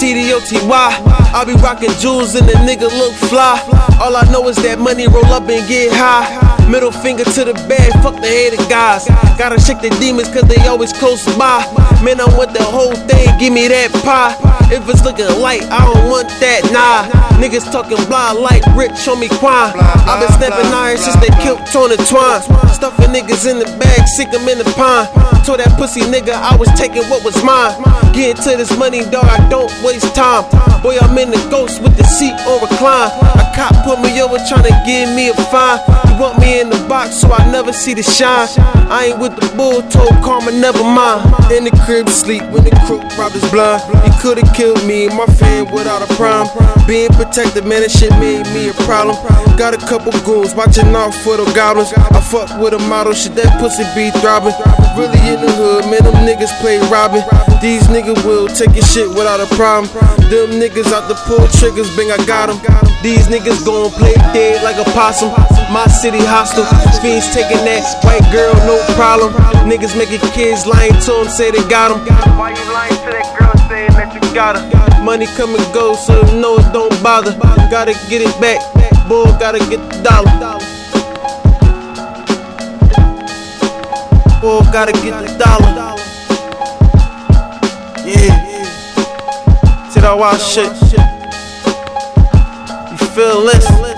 why? I be rocking jewels and the nigga look fly. All I know is that money roll up and get high. Middle finger to the bag, fuck the hated guys. Gotta shake the demons cause they always close by. Man, I want the whole thing, give me that pie. If it's looking light, I don't want that, nah. Niggas talking blah like Rich Homie Quan. i been snapping iron since they killed Tony Twine. Stuffing niggas in the bag, sick them in the pine. Told that pussy nigga I was taking what was mine. Getting to this money, dog, I don't waste time. Boy, I'm in the ghost with the seat on recline. A cop put me over trying to give me a fine. He want me in the box so I never see the shine. I ain't with the bull, told karma never mind. In the crib sleep when the crook robbed his blind. He could've killed me, my fan without a prime. Being protected, man, that shit made me a problem. Got a couple goons watching out for the goblins. I fuck with a model, shit that pussy be throbbing. Really in the hood, man, them niggas play robbing. These niggas will take your shit without a problem. Them niggas out the pull triggers, bang, I got them. These niggas gon' play dead like a possum. My city hostile, fiends taking that white girl, no problem. Niggas making kids lying to them, say they got them. Why you lying to that girl saying that you got her? Money come and go, so no, it don't bother. Gotta get it back, boy, gotta get the dollar. Boy, gotta get the dollar. Yeah. See that wild shit. You feel this?